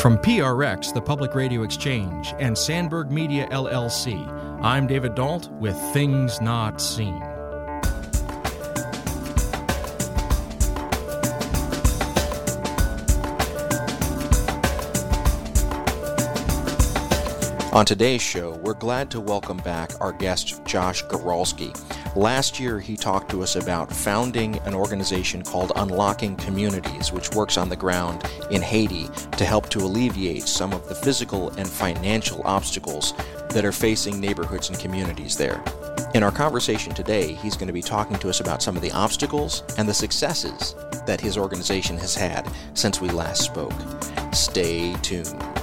From PRX, the Public Radio Exchange, and Sandberg Media LLC, I'm David Dault with Things Not Seen. On today's show, we're glad to welcome back our guest, Josh Goralski. Last year, he talked to us about founding an organization called Unlocking Communities, which works on the ground in Haiti to help to alleviate some of the physical and financial obstacles that are facing neighborhoods and communities there. In our conversation today, he's going to be talking to us about some of the obstacles and the successes that his organization has had since we last spoke. Stay tuned.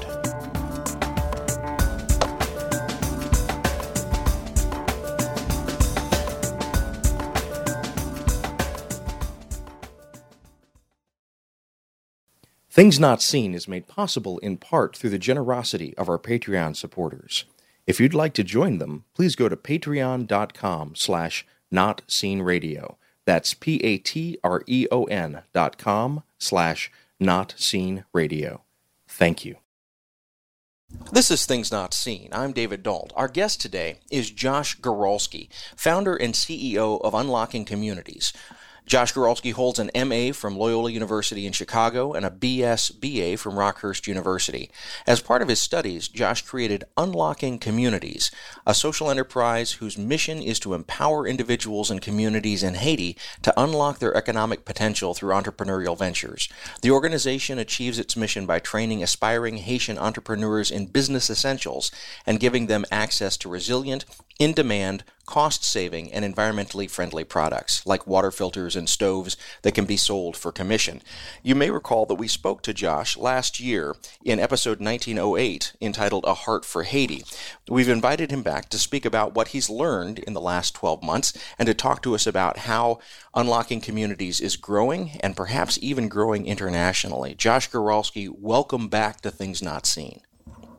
Things Not Seen is made possible in part through the generosity of our Patreon supporters. If you'd like to join them, please go to patreon.com slash notseenradio. That's P-A-T-R-E-O-N dot com slash notseenradio. Thank you. This is Things Not Seen. I'm David Dault. Our guest today is Josh Goralski, founder and CEO of Unlocking Communities, Josh Goralski holds an MA from Loyola University in Chicago and a BS BA from Rockhurst University. As part of his studies, Josh created Unlocking Communities, a social enterprise whose mission is to empower individuals and communities in Haiti to unlock their economic potential through entrepreneurial ventures. The organization achieves its mission by training aspiring Haitian entrepreneurs in business essentials and giving them access to resilient, in demand, cost saving, and environmentally friendly products like water filters and stoves that can be sold for commission. You may recall that we spoke to Josh last year in episode 1908 entitled A Heart for Haiti. We've invited him back to speak about what he's learned in the last 12 months and to talk to us about how Unlocking Communities is growing and perhaps even growing internationally. Josh Goralski, welcome back to Things Not Seen.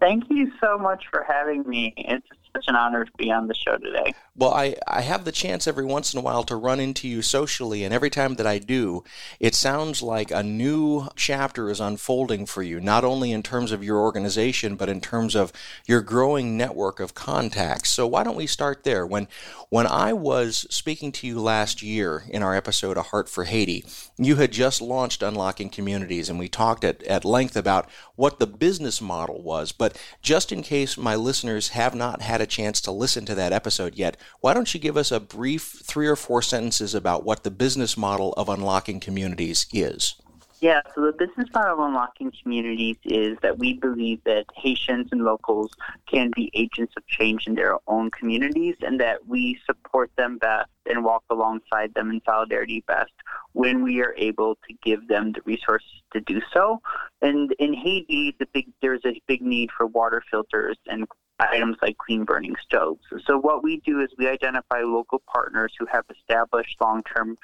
Thank you so much for having me. It's such an honor to be on the show today. Well, I, I have the chance every once in a while to run into you socially, and every time that I do, it sounds like a new chapter is unfolding for you, not only in terms of your organization, but in terms of your growing network of contacts. So why don't we start there? When when I was speaking to you last year in our episode A Heart for Haiti, you had just launched Unlocking Communities, and we talked at, at length about what the business model was. But just in case my listeners have not had a chance to listen to that episode yet, why don't you give us a brief three or four sentences about what the business model of unlocking communities is? Yeah, so the business model of unlocking communities is that we believe that Haitians and locals can be agents of change in their own communities and that we support them best and walk alongside them in solidarity best when we are able to give them the resources to do so. And in Haiti, the big there's a big need for water filters and items like clean burning stoves. So what we do is we identify local partners who have established long-term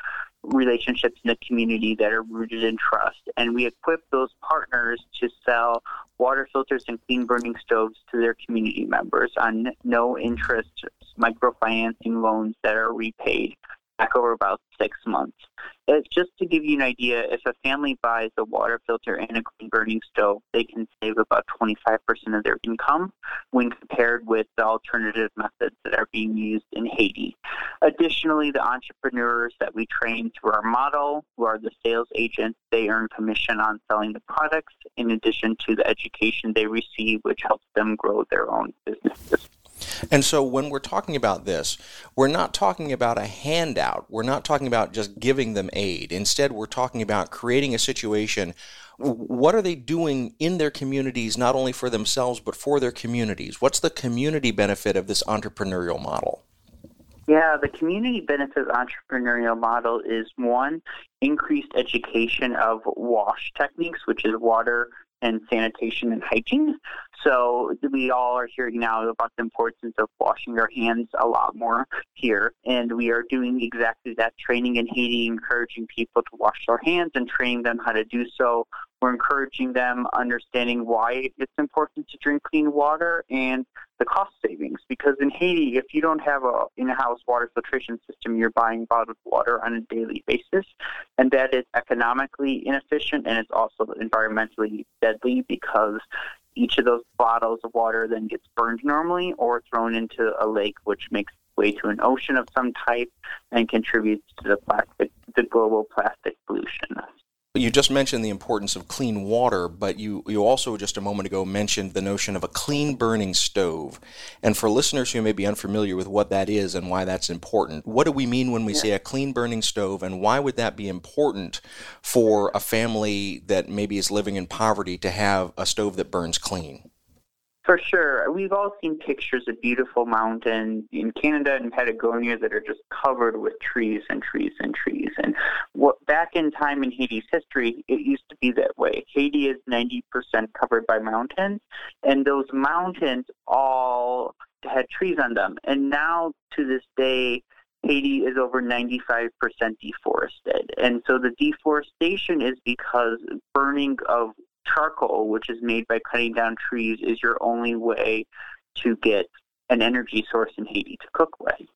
relationships in the community that are rooted in trust, and we equip those partners to sell water filters and clean burning stoves to their community members on no interest microfinancing loans that are repaid back over about six months. It's just to give you an idea, if a family buys a water filter and a clean burning stove, they can save about 25% of their income when compared with the alternative methods that are being used in Haiti. Additionally, the entrepreneurs that we train through our model, who are the sales agents, they earn commission on selling the products in addition to the education they receive, which helps them grow their own businesses. And so when we're talking about this, we're not talking about a handout. We're not talking about just giving them aid. Instead, we're talking about creating a situation. What are they doing in their communities, not only for themselves, but for their communities? What's the community benefit of this entrepreneurial model? Yeah, the community benefit entrepreneurial model is one, increased education of wash techniques, which is water and sanitation and hygiene. So we all are hearing now about the importance of washing our hands a lot more here. And we are doing exactly that training in Haiti, encouraging people to wash their hands and training them how to do so We're encouraging them understanding why it's important to drink clean water and the cost savings. Because in Haiti, if you don't have a in-house water filtration system, you're buying bottled water on a daily basis, and that is economically inefficient and it's also environmentally deadly because each of those bottles of water then gets burned normally or thrown into a lake, which makes way to an ocean of some type and contributes to the plastic, the global plastic pollution. You just mentioned the importance of clean water, but you, you also just a moment ago mentioned the notion of a clean burning stove. And for listeners who may be unfamiliar with what that is and why that's important, what do we mean when we yeah. say a clean burning stove, and why would that be important for a family that maybe is living in poverty to have a stove that burns clean? For sure. We've all seen pictures of beautiful mountains in Canada and Patagonia that are just covered with trees and trees and trees. And what, back in time in Haiti's history, it used to be that way. Haiti is 90% covered by mountains, and those mountains all had trees on them. And now, to this day, Haiti is over 95% deforested. And so the deforestation is because burning of charcoal, which is made by cutting down trees, is your only way to get an energy source in Haiti to cook with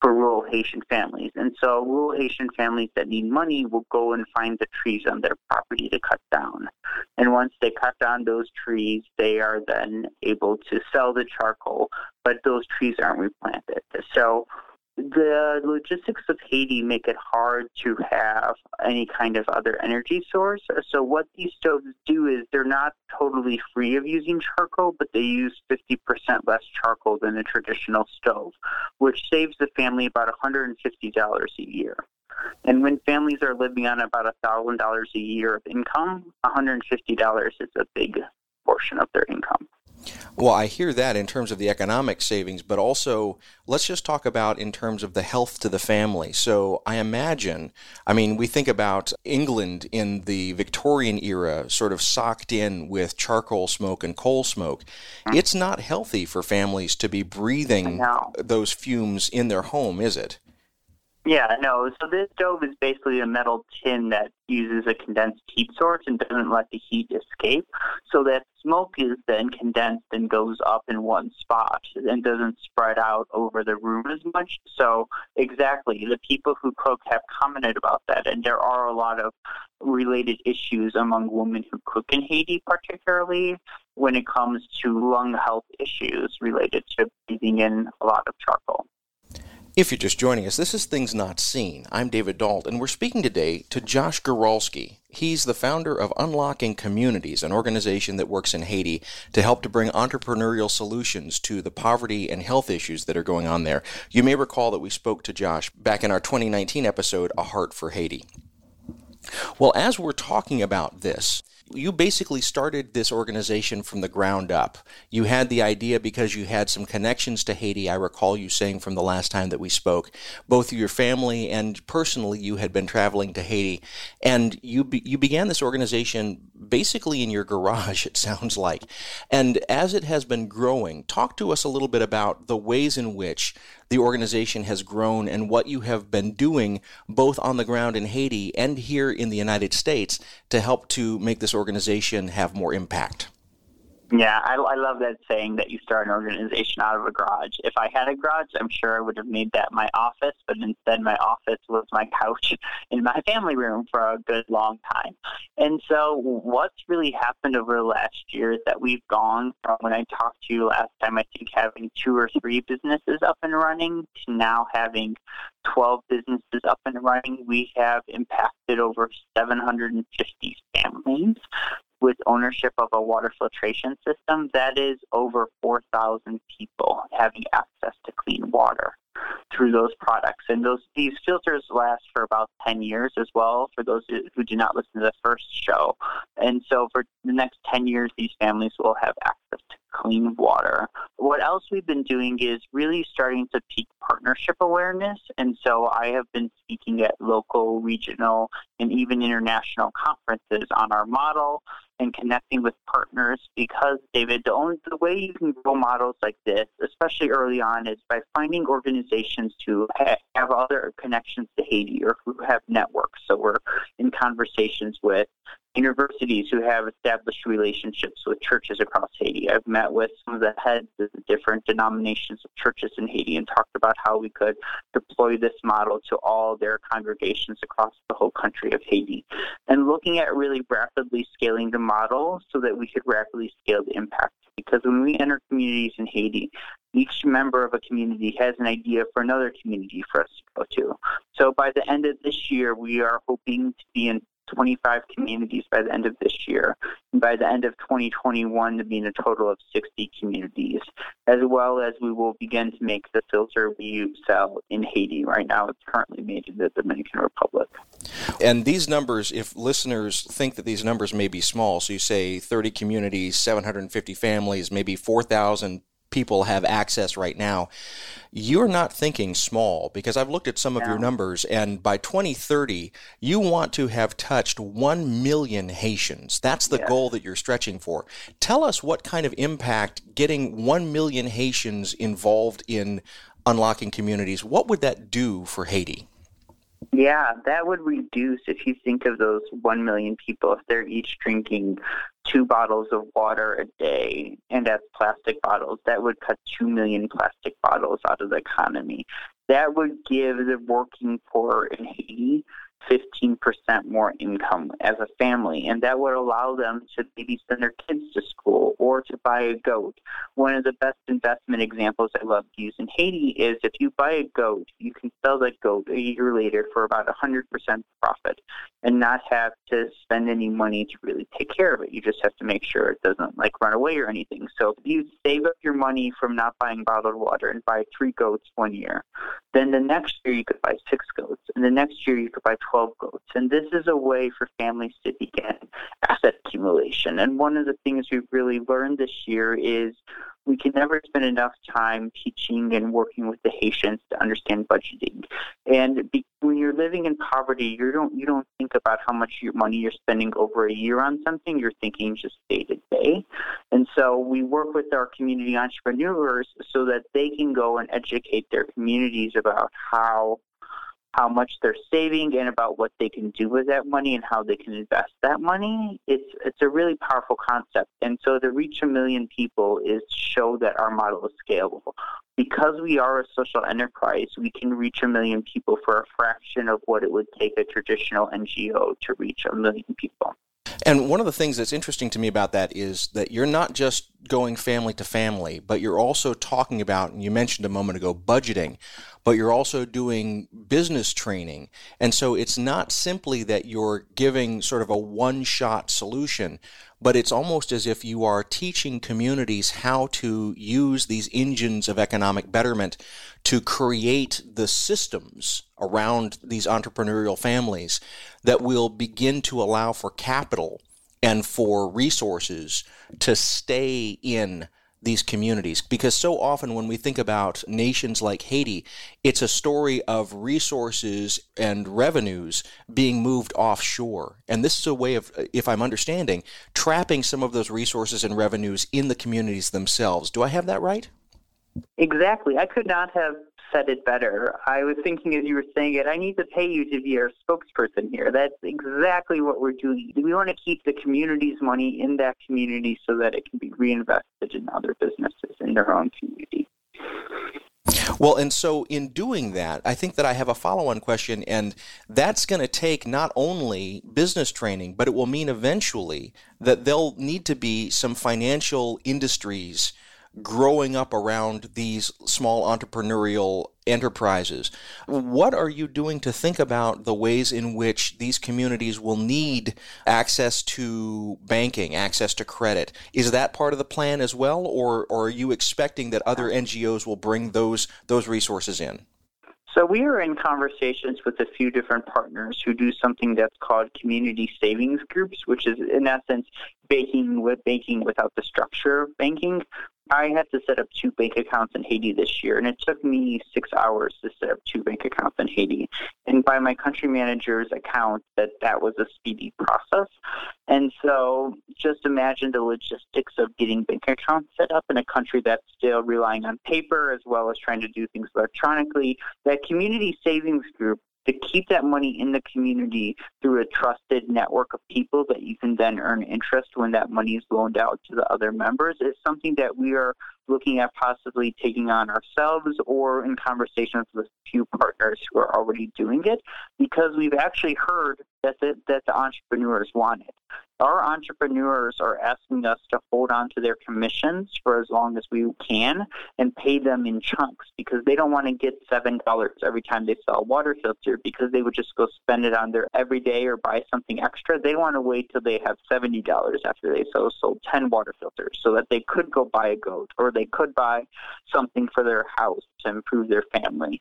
for rural Haitian families. And so rural Haitian families that need money will go and find the trees on their property to cut down. And once they cut down those trees, they are then able to sell the charcoal, but those trees aren't replanted. So the logistics of Haiti make it hard to have any kind of other energy source. So what these stoves do is they're not totally free of using charcoal, but they use 50% less charcoal than a traditional stove, which saves the family about $150 a year. And when families are living on about $1,000 a year of income, $150 is a big portion of their income. Well, I hear that in terms of the economic savings, but also let's just talk about in terms of the health to the family. So I imagine, I mean, we think about England in the Victorian era, sort of socked in with charcoal smoke and coal smoke. It's not healthy for families to be breathing those fumes in their home, is it? Yeah, no. So this stove is basically a metal tin that uses a condensed heat source and doesn't let the heat escape. So that smoke is then condensed and goes up in one spot and doesn't spread out over the room as much. So exactly, the people who cook have commented about that, and there are a lot of related issues among women who cook in Haiti, particularly when it comes to lung health issues related to breathing in a lot of charcoal. If you're just joining us, this is Things Not Seen. I'm David Dault, and we're speaking today to Josh Goralski. He's the founder of Unlocking Communities, an organization that works in Haiti to help to bring entrepreneurial solutions to the poverty and health issues that are going on there. You may recall that we spoke to Josh back in our 2019 episode, A Heart for Haiti. Well, as we're talking about this, you basically started this organization from the ground up. You had the idea because you had some connections to Haiti. I recall you saying from the last time that we spoke, both your family and personally, you had been traveling to Haiti, and you be, you began this organization basically in your garage. It sounds like, and as it has been growing, talk to us a little bit about the ways in which the organization has grown and what you have been doing both on the ground in Haiti and here in the United States to help to make this organization have more impact. Yeah, I, I love that saying that you start an organization out of a garage. If I had a garage, I'm sure I would have made that my office, but instead my office was my couch in my family room for a good long time. And so what's really happened over the last year is that we've gone from when I talked to you last time, I think having two or three businesses up and running to now having 12 businesses up and running. We have impacted over 750 families with ownership of a water filtration system, that is over 4,000 people having access to clean water through those products. And those these filters last for about 10 years as well, for those who do not listen to the first show. And so for the next 10 years, these families will have access to clean water. What else we've been doing is really starting to peak partnership awareness. And so I have been speaking at local, regional, and even international conferences on our model and connecting with partners because, David, the only the way you can grow models like this, especially early on, is by finding organizations to ha- have other connections to Haiti or who have networks. So we're in conversations with universities who have established relationships with churches across Haiti. I've met with some of the heads of the different denominations of churches in Haiti and talked about how we could deploy this model to all their congregations across the whole country of Haiti. And looking at really rapidly scaling the model so that we could rapidly scale the impact. Because when we enter communities in Haiti, each member of a community has an idea for another community for us to go to. So by the end of this year, we are hoping to be in 25 communities by the end of this year, and by the end of 2021 to be in a total of 60 communities, as well as we will begin to make the filter we sell in Haiti. Right now, it's currently made in the Dominican Republic. And these numbers, if listeners think that these numbers may be small, so you say 30 communities, 750 families, maybe 4,000 people have access right now. You're not thinking small because I've looked at some of your numbers, and by 2030, you want to have touched 1 million Haitians. That's the goal that you're stretching for. Tell us what kind of impact getting 1 million Haitians involved in unlocking communities, what would that do for Haiti? Yeah, that would reduce if you think of those 1 million people, if they're each drinking two bottles of water a day, and that's plastic bottles, that would cut 2 million plastic bottles out of the economy. That would give the working poor in Haiti 15% more income as a family, and that would allow them to maybe send their kids to school or to buy a goat. One of the best investment examples I love to use in Haiti is if you buy a goat, you can sell that goat a year later for about 100% profit and not have to spend any money to really take care of it. You just have to make sure it doesn't like run away or anything. So if you save up your money from not buying bottled water and buy three goats one year, then the next year you could buy six goats, and the next year you could buy 12 goats. And this is a way for families to begin asset accumulation. And one of the things we've really learned this year is we can never spend enough time teaching and working with the Haitians to understand budgeting. And be, when you're living in poverty, you don't you don't think about how much your money you're spending over a year on something. You're thinking just day to day. And so we work with our community entrepreneurs so that they can go and educate their communities about how how much they're saving and about what they can do with that money and how they can invest that money. It's it's a really powerful concept. And so to reach a million people is show that our model is scalable. Because we are a social enterprise, we can reach a million people for a fraction of what it would take a traditional NGO to reach a million people. And one of the things that's interesting to me about that is that you're not just going family to family, but you're also talking about, and you mentioned a moment ago, budgeting, but you're also doing business training. And so it's not simply that you're giving sort of a one shot solution, but it's almost as if you are teaching communities how to use these engines of economic betterment to create the systems around these entrepreneurial families that will begin to allow for capital and for resources to stay in these communities because so often when we think about nations like Haiti, it's a story of resources and revenues being moved offshore. And this is a way of, if I'm understanding, trapping some of those resources and revenues in the communities themselves. Do I have that right? Exactly. I could not have said it better. I was thinking as you were saying it, I need to pay you to be our spokesperson here. That's exactly what we're doing. We want to keep the community's money in that community so that it can be reinvested in other businesses in their own community. Well, and so in doing that, I think that I have a follow on question, and that's going to take not only business training, but it will mean eventually that there'll need to be some financial industries growing up around these small entrepreneurial enterprises. What are you doing to think about the ways in which these communities will need access to banking, access to credit? Is that part of the plan as well, or, or are you expecting that other NGOs will bring those those resources in? So we are in conversations with a few different partners who do something that's called community savings groups, which is in essence banking with banking without the structure of banking, I had to set up two bank accounts in Haiti this year, and it took me six hours to set up two bank accounts in Haiti. And by my country manager's account, that that was a speedy process. And so, just imagine the logistics of getting bank accounts set up in a country that's still relying on paper as well as trying to do things electronically. That community savings group to keep that money in the community through a trusted network of people that you can then earn interest when that money is loaned out to the other members is something that we are looking at possibly taking on ourselves or in conversations with a few partners who are already doing it because we've actually heard that the, that the entrepreneurs wanted. our entrepreneurs are asking us to hold on to their commissions for as long as we can and pay them in chunks because they don't want to get seven dollars every time they sell a water filter because they would just go spend it on their everyday or buy something extra. They want to wait till they have seventy dollars after they sold, sold ten water filters so that they could go buy a goat or they could buy something for their house to improve their family.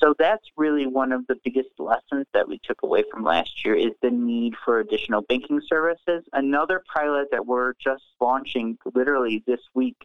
So that's really one of the biggest lessons that we took away from last year is the need for additional banking services. Another pilot that we're just launching literally this week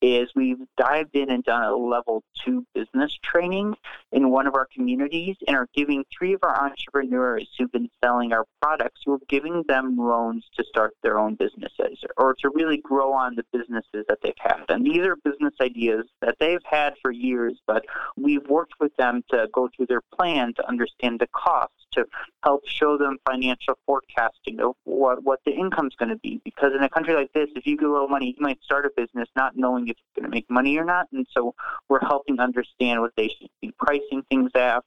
is we've dived in and done a level two business training in one of our communities and are giving three of our entrepreneurs who've been selling our products, we're giving them loans to start their own businesses or to really grow on the businesses that they've had. And these are business ideas that they've had for years, but we've worked with them to go through their plan to understand the costs, to help show them financial forecasting of what, what the income's going to be. Because in a country like this, if you get a little money, you might start a business not knowing if it's going to make money or not. And so we're helping understand what they should be pricing things at.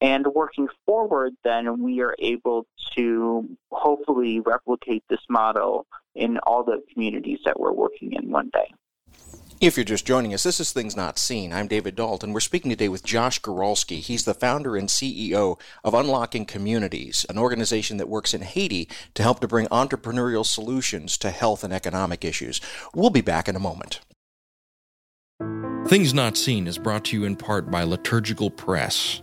And working forward, then we are able to hopefully replicate this model in all the communities that we're working in one day. If you're just joining us, this is Things Not Seen. I'm David Dault. We're speaking today with Josh Goralski. He's the founder and CEO of Unlocking Communities, an organization that works in Haiti to help to bring entrepreneurial solutions to health and economic issues. We'll be back in a moment. Things Not Seen is brought to you in part by Liturgical Press.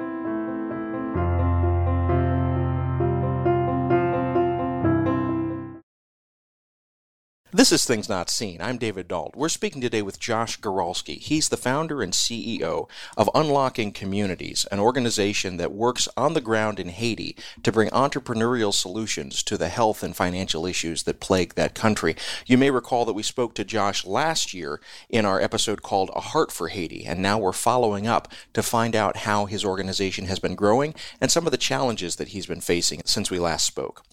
This is Things Not Seen. I'm David Dault. We're speaking today with Josh Goralski. He's the founder and CEO of Unlocking Communities, an organization that works on the ground in Haiti to bring entrepreneurial solutions to the health and financial issues that plague that country. You may recall that we spoke to Josh last year in our episode called A Heart for Haiti, and now we're following up to find out how his organization has been growing and some of the challenges that he's been facing since we last spoke.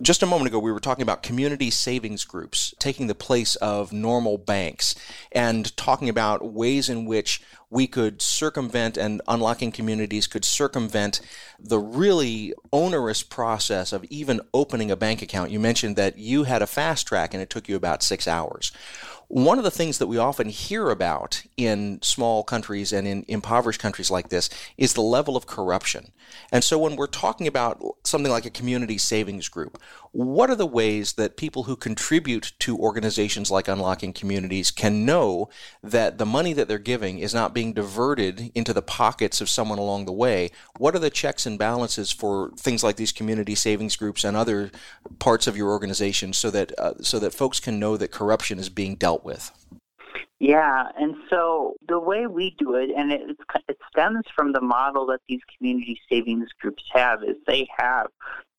Just a moment ago, we were talking about community savings groups taking the place of normal banks and talking about ways in which we could circumvent and unlocking communities could circumvent the really onerous process of even opening a bank account. You mentioned that you had a fast track and it took you about six hours. One of the things that we often hear about in small countries and in impoverished countries like this is the level of corruption. And so when we're talking about something like a community savings group, what are the ways that people who contribute to organizations like Unlocking Communities can know that the money that they're giving is not being diverted into the pockets of someone along the way? What are the checks and balances for things like these community savings groups and other parts of your organization so that uh, so that folks can know that corruption is being dealt with? Yeah, and so the way we do it, and it, it stems from the model that these community savings groups have, is they have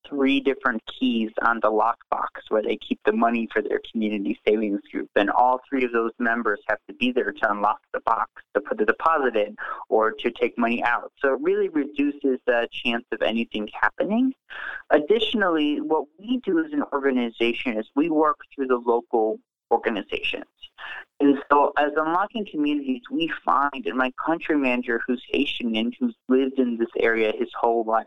three different keys on the lockbox where they keep the money for their community savings group. And all three of those members have to be there to unlock the box, to put the deposit in, or to take money out. So it really reduces the chance of anything happening. Additionally, what we do as an organization is we work through the local organizations. And so, as unlocking communities, we find, and my country manager, who's Haitian and who's lived in this area his whole life,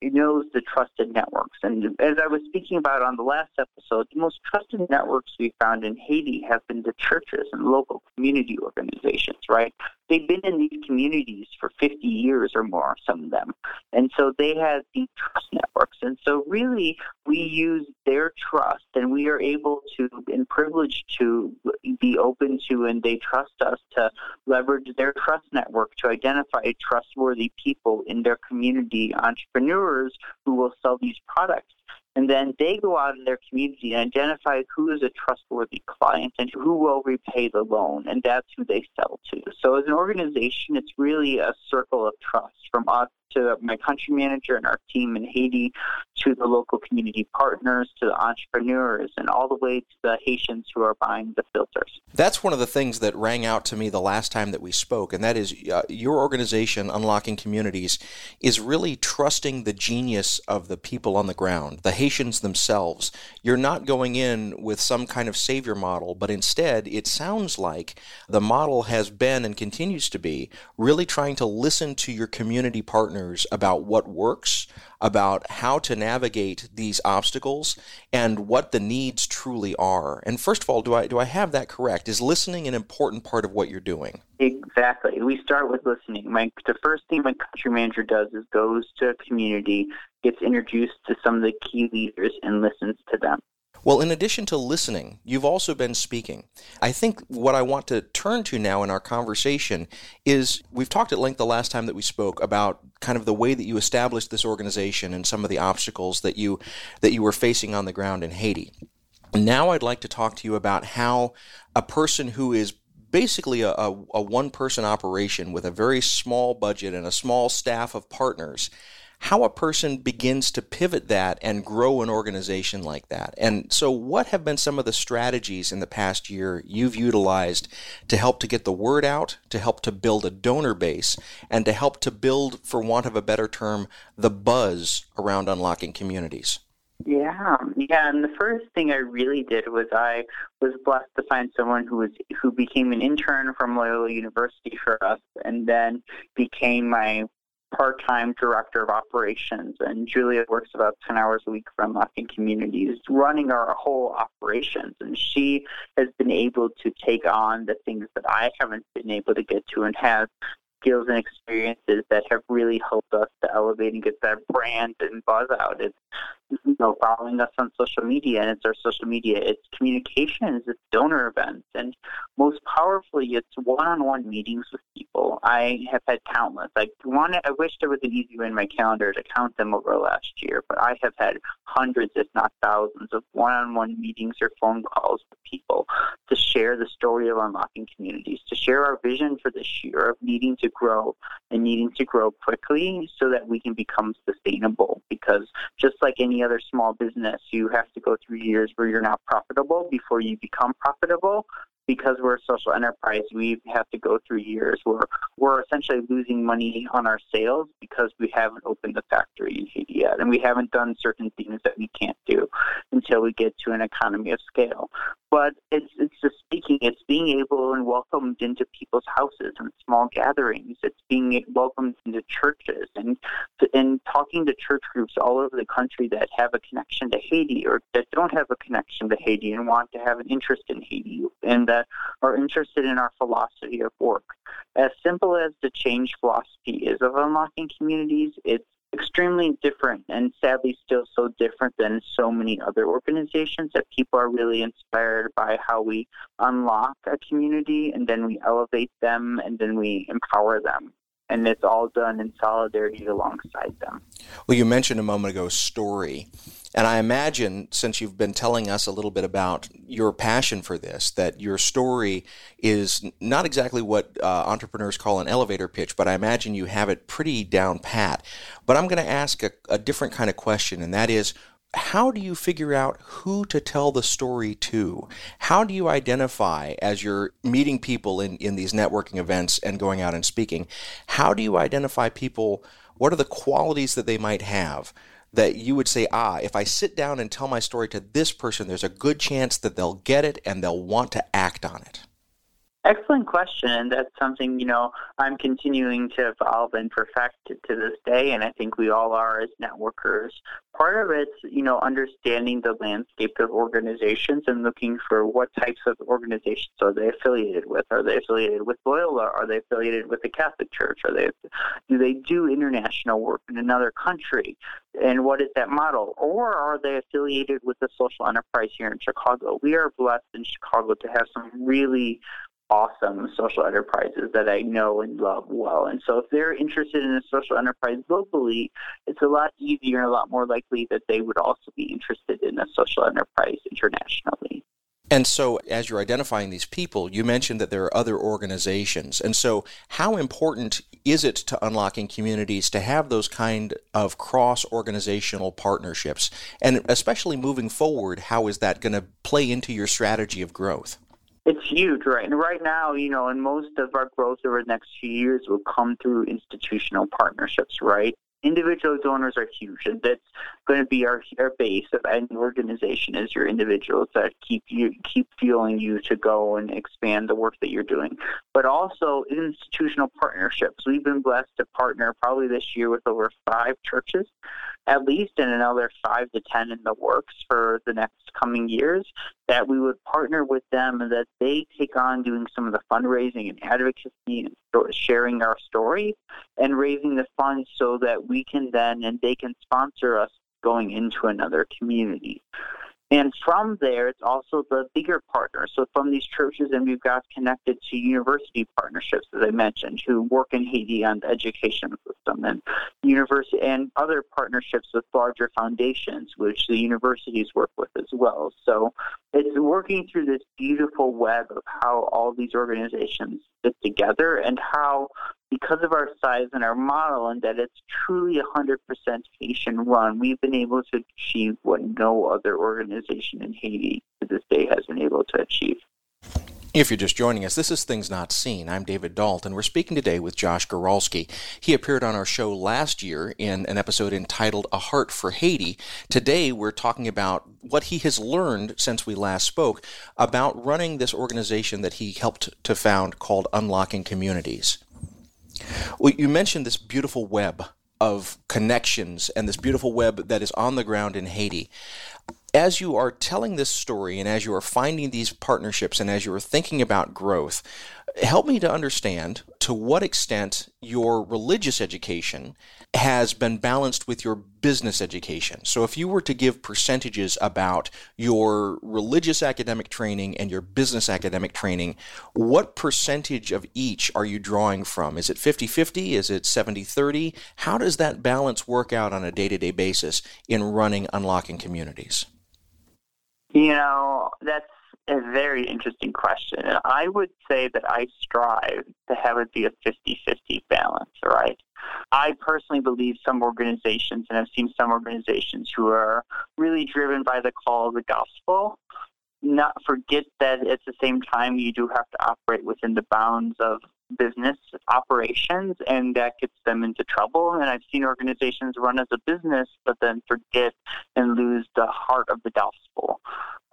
he knows the trusted networks. And as I was speaking about on the last episode, the most trusted networks we found in Haiti have been the churches and local community organizations, right? They've been in these communities for 50 years or more, some of them. And so they have these trust networks. And so, really, we use their trust and we are able to and privileged to be open to and they trust us to leverage their trust network to identify trustworthy people in their community, entrepreneurs who will sell these products. And then they go out in their community and identify who is a trustworthy client and who will repay the loan, and that's who they sell to. So, as an organization, it's really a circle of trust from us to my country manager and our team in Haiti, to the local community partners, to the entrepreneurs, and all the way to the Haitians who are buying the filters. That's one of the things that rang out to me the last time that we spoke, and that is uh, your organization, Unlocking Communities, is really trusting the genius of the people on the ground, the Haitians themselves. You're not going in with some kind of savior model, but instead, it sounds like the model has been and continues to be really trying to listen to your community partners about what works, about how to navigate these obstacles, and what the needs truly are. And first of all, do I do I have that correct? Is listening an important part of what you're doing? Exactly. We start with listening. My, the first thing my country manager does is goes to a community, gets introduced to some of the key leaders, and listens to them. Well, in addition to listening, you've also been speaking. I think what I want to turn to now in our conversation is we've talked at length the last time that we spoke about kind of the way that you established this organization and some of the obstacles that you that you were facing on the ground in Haiti. Now I'd like to talk to you about how a person who is basically a, a, a one person operation with a very small budget and a small staff of partners how a person begins to pivot that and grow an organization like that. And so, what have been some of the strategies in the past year you've utilized to help to get the word out, to help to build a donor base, and to help to build, for want of a better term, the buzz around unlocking communities? Yeah, yeah. And the first thing I really did was I was blessed to find someone who was who became an intern from Loyola University for us, and then became my part-time director of operations, and Julia works about 10 hours a week for Unlocking Communities, running our whole operations. And she has been able to take on the things that I haven't been able to get to and has skills and experiences that have really helped us to elevate and get that brand and buzz out. It's you know following us on social media, and it's our social media. It's communications, it's donor events, and most powerfully, it's one-on-one meetings with people. I have had countless. I wanted, I wish there was an easy way in my calendar to count them over last year, but I have had hundreds, if not thousands, of one-on-one meetings or phone calls with people to share the story of unlocking communities, to share our vision for this year of needing to grow and needing to grow quickly so that we can become sustainable. Because just like any other small business, you have to go through years where you're not profitable before you become profitable because we're a social enterprise, we have to go through years where we're essentially losing money on our sales because we haven't opened the factory in Haiti yet, and we haven't done certain things that we can't do until we get to an economy of scale. But it's it's just speaking, it's being able and welcomed into people's houses and small gatherings. It's being welcomed into churches and and talking to church groups all over the country that have a connection to Haiti or that don't have a connection to Haiti and want to have an interest in Haiti and that are interested in our philosophy of work. As simple as the change philosophy is of unlocking communities, it's extremely different and sadly still so different than so many other organizations that people are really inspired by how we unlock a community and then we elevate them and then we empower them and it's all done in solidarity alongside them. Well, you mentioned a moment ago story. And I imagine, since you've been telling us a little bit about your passion for this, that your story is not exactly what uh, entrepreneurs call an elevator pitch, but I imagine you have it pretty down pat. But I'm going to ask a, a different kind of question, and that is how do you figure out who to tell the story to? How do you identify as you're meeting people in, in these networking events and going out and speaking? How do you identify people? What are the qualities that they might have that you would say, ah, if I sit down and tell my story to this person, there's a good chance that they'll get it and they'll want to act on it? Excellent question, and that's something you know I'm continuing to evolve and perfect to this day, and I think we all are as networkers. Part of it's you know understanding the landscape of organizations and looking for what types of organizations are they affiliated with. Are they affiliated with Loyola? Are they affiliated with the Catholic Church? Are they do they do international work in another country? And what is that model? Or are they affiliated with a social enterprise here in Chicago? We are blessed in Chicago to have some really awesome social enterprises that I know and love well. And so if they're interested in a social enterprise locally, it's a lot easier and a lot more likely that they would also be interested in a social enterprise internationally. And so, as you're identifying these people, you mentioned that there are other organizations. And so, how important is it to unlocking communities to have those kind of cross organizational partnerships? And especially moving forward, how is that going to play into your strategy of growth? It's huge, right? And right now, you know, and most of our growth over the next few years will come through institutional partnerships, right? individual donors are huge, and that's going to be our, our base of any organization is your individuals that keep you keep fueling you to go and expand the work that you're doing. But also institutional partnerships. We've been blessed to partner probably this year with over five churches, at least, in another five to ten in the works for the next coming years. That we would partner with them and that they take on doing some of the fundraising and advocacy and sharing our story and raising the funds so that we can then and they can sponsor us going into another community. And from there, it's also the bigger partners. So from these churches, and we've got connected to university partnerships, as I mentioned, who work in Haiti on the education system, and university and other partnerships with larger foundations, which the universities work with as well. So it's working through this beautiful web of how all these organizations fit together and how because of our size and our model and that it's truly 100% Haitian run, we've been able to achieve what no other organization in Haiti to this day has been able to achieve. If you're just joining us, this is Things Not Seen. I'm David Dault, and we're speaking today with Josh Goralski. He appeared on our show last year in an episode entitled A Heart for Haiti. Today, we're talking about what he has learned since we last spoke about running this organization that he helped to found called Unlocking Communities. Well, you mentioned this beautiful web of connections and this beautiful web that is on the ground in Haiti. As you are telling this story and as you are finding these partnerships and as you are thinking about growth, help me to understand to what extent your religious education has been balanced with your business education. So, if you were to give percentages about your religious academic training and your business academic training, what percentage of each are you drawing from? Is it 50 50? Is it 70 30? How does that balance work out on a day to day basis in running Unlocking Communities? You know, that's a very interesting question. And I would say that I strive to have it be a 50 50 balance, right? I personally believe some organizations, and I've seen some organizations who are really driven by the call of the gospel, not forget that at the same time you do have to operate within the bounds of business operations and that gets them into trouble and i've seen organizations run as a business but then forget and lose the heart of the gospel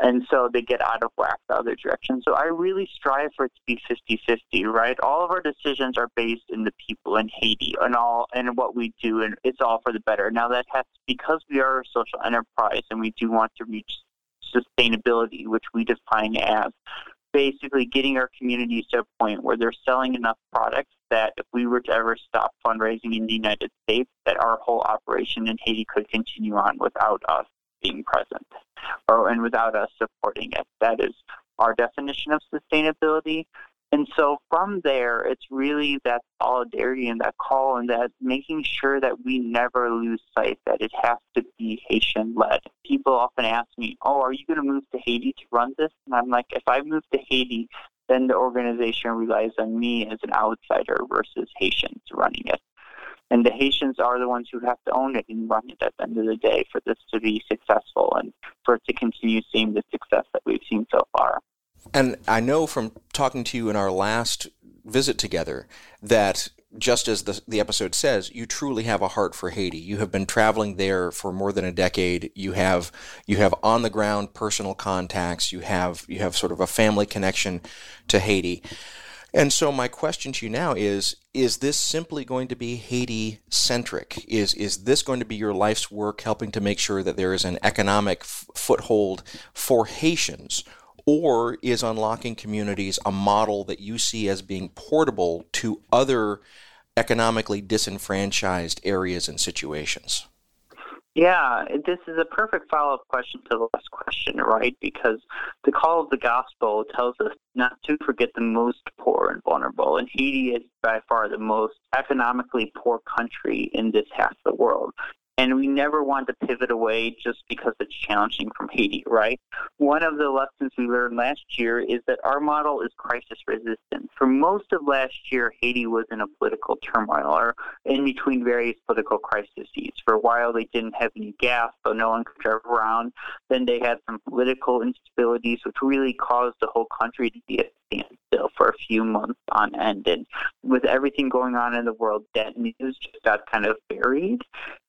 and so they get out of whack the other direction. So i really strive for it to be 50-50 right? All of our decisions are based in the people in haiti and all and what we do and it's all for the better. Now that has because we are a social enterprise and we do want to reach sustainability which we define as basically getting our communities to a point where they're selling enough products that if we were to ever stop fundraising in the United States, that our whole operation in Haiti could continue on without us being present or and without us supporting it. That is our definition of sustainability. And so from there, it's really that solidarity and that call and that making sure that we never lose sight that it has to be Haitian led. People often ask me, Oh, are you going to move to Haiti to run this? And I'm like, if I move to Haiti, then the organization relies on me as an outsider versus Haitians running it. And the Haitians are the ones who have to own it and run it at the end of the day for this to be successful and for it to continue seeing the success that we've seen so far. And I know from talking to you in our last visit together that just as the, the episode says, you truly have a heart for Haiti. You have been traveling there for more than a decade. You have you have on the ground personal contacts. You have you have sort of a family connection to Haiti. And so my question to you now is is this simply going to be Haiti centric? Is is this going to be your life's work helping to make sure that there is an economic f- foothold for Haitians? Or is unlocking communities a model that you see as being portable to other economically disenfranchised areas and situations? Yeah, this is a perfect follow up question to the last question, right? Because the call of the gospel tells us not to forget the most poor and vulnerable. And Haiti is by far the most economically poor country in this half of the world and we never want to pivot away just because it's challenging from Haiti, right? One of the lessons we learned last year is that our model is crisis resistant. For most of last year, Haiti was in a political turmoil or in between various political crises. For a while, they didn't have any gas, so no one could drive around. Then they had some political instabilities, which really caused the whole country to be at standstill for a few months on end. And with everything going on in the world, that news just got kind of buried.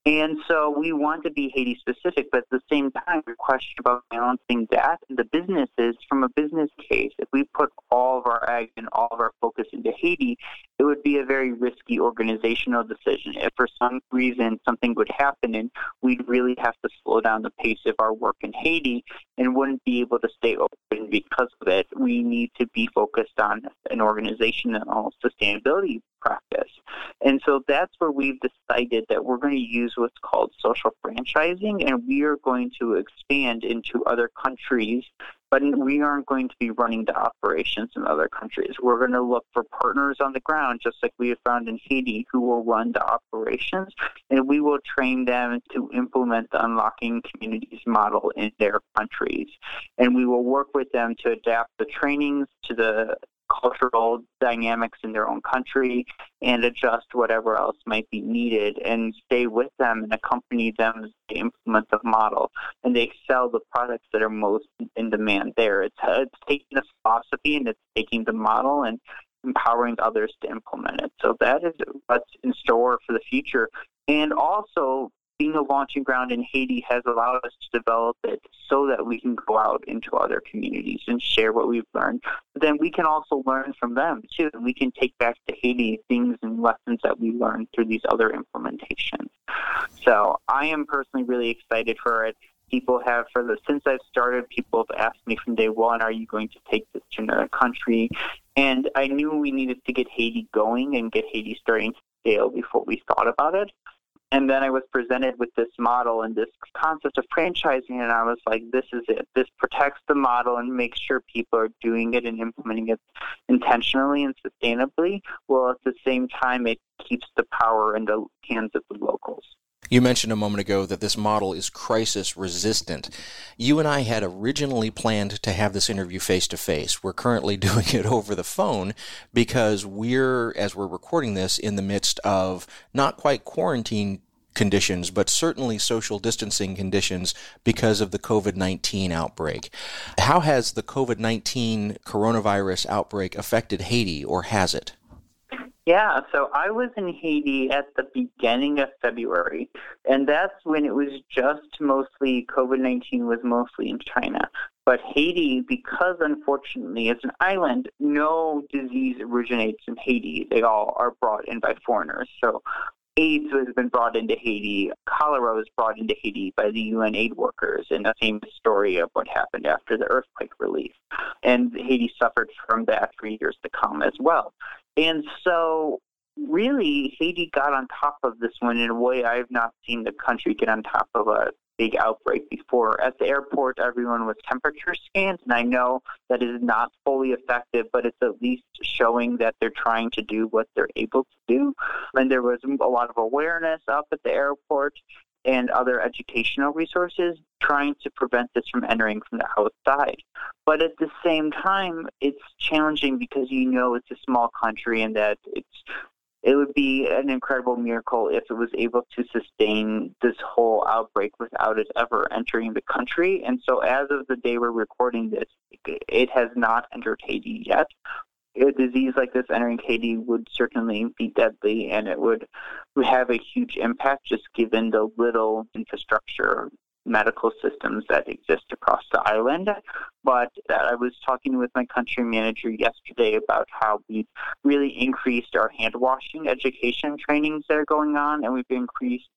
And so we want to be Haiti specific, but at the same time, we question about balancing that and the businesses from a business case. If we put all of our eggs and all of our focus into Haiti, it would be a very risky organizational decision. If for some reason something would happen and we'd really have to slow down the pace of our work in Haiti and wouldn't be able to stay open because of it, we need to be focused on an organizational sustainability practice. And so that's where we've decided that we're going to use what's called social franchising and we are going to expand into other countries but we aren't going to be running the operations in other countries. We're going to look for partners on the ground, just like we have found in Haiti, who will run the operations, and we will train them to implement the unlocking communities model in their countries. And we will work with them to adapt the trainings to the cultural dynamics in their own country and adjust whatever else might be needed and stay with them and accompany them as they implement the model and they sell the products that are most in demand there. It's, it's taking the philosophy and it's taking the model and empowering others to implement it. So that is what's in store for the future. And also being a launching ground in Haiti has allowed us to develop it so that we can go out into other communities and share what we've learned. But then we can also learn from them too. We can take back to Haiti things and lessons that we learned through these other implementations. So I am personally really excited for it. People have, for the since I've started, people have asked me from day one, "Are you going to take this to another country?" And I knew we needed to get Haiti going and get Haiti starting to scale before we thought about it. And then I was presented with this model and this concept of franchising, and I was like, this is it. This protects the model and makes sure people are doing it and implementing it intentionally and sustainably, while at the same time, it keeps the power in the hands of the locals. You mentioned a moment ago that this model is crisis resistant. You and I had originally planned to have this interview face to face. We're currently doing it over the phone because we're, as we're recording this, in the midst of not quite quarantine conditions, but certainly social distancing conditions because of the COVID 19 outbreak. How has the COVID 19 coronavirus outbreak affected Haiti, or has it? Yeah, so I was in Haiti at the beginning of February, and that's when it was just mostly COVID 19 was mostly in China. But Haiti, because unfortunately it's an island, no disease originates in Haiti. They all are brought in by foreigners. So AIDS has been brought into Haiti. Cholera was brought into Haiti by the UN aid workers and the same story of what happened after the earthquake relief. And Haiti suffered from that for years to come as well. And so, really, Haiti got on top of this one in a way I've not seen the country get on top of a big outbreak before. At the airport, everyone was temperature scanned, and I know that is not fully effective, but it's at least showing that they're trying to do what they're able to do. And there was a lot of awareness up at the airport and other educational resources trying to prevent this from entering from the outside. But at the same time, it's challenging because you know it's a small country and that it's it would be an incredible miracle if it was able to sustain this whole outbreak without it ever entering the country. And so, as of the day we're recording this, it has not entered Haiti yet a disease like this entering Haiti would certainly be deadly, and it would have a huge impact just given the little infrastructure medical systems that exist across the island. But I was talking with my country manager yesterday about how we've really increased our hand washing education trainings that are going on, and we've increased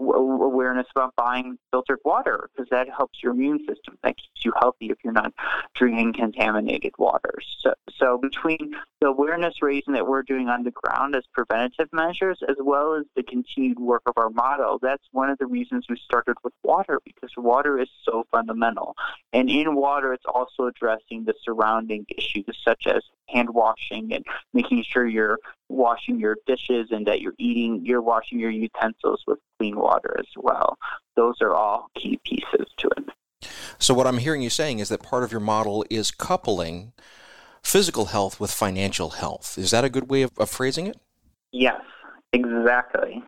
awareness about buying filtered water because that helps your immune system. That keeps you healthy if you're not drinking contaminated water. So, so between the awareness raising that we're doing on the ground as preventative measures, as well as the continued work of our model, that's one of the reasons we started with water because water is so fundamental. And in water, it's also addressing the surrounding issues such as hand washing and making sure you're washing your dishes and that you're eating, you're washing your utensils with clean water as well. Those are all key pieces to it. So, what I'm hearing you saying is that part of your model is coupling physical health with financial health. Is that a good way of, of phrasing it? Yes, exactly.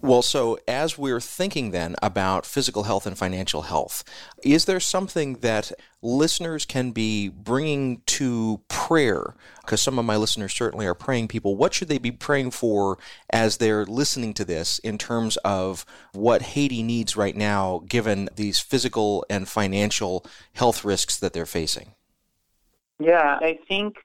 Well, so as we're thinking then about physical health and financial health, is there something that listeners can be bringing to prayer? Because some of my listeners certainly are praying people. What should they be praying for as they're listening to this in terms of what Haiti needs right now, given these physical and financial health risks that they're facing? Yeah, I think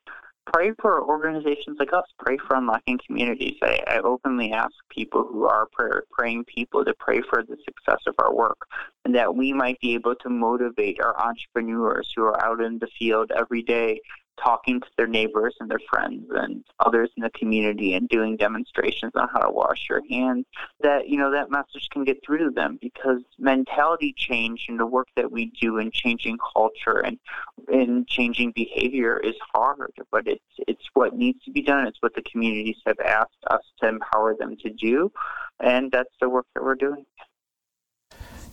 pray for organizations like us. Pray for unlocking communities. I, I openly ask people who are praying people to pray for the success of our work and that we might be able to motivate our entrepreneurs who are out in the field every day talking to their neighbors and their friends and others in the community and doing demonstrations on how to wash your hands that you know that message can get through to them because mentality change and the work that we do in changing culture and in changing behavior is hard but it's it's what needs to be done. It's what the communities have asked us to empower them to do and that's the work that we're doing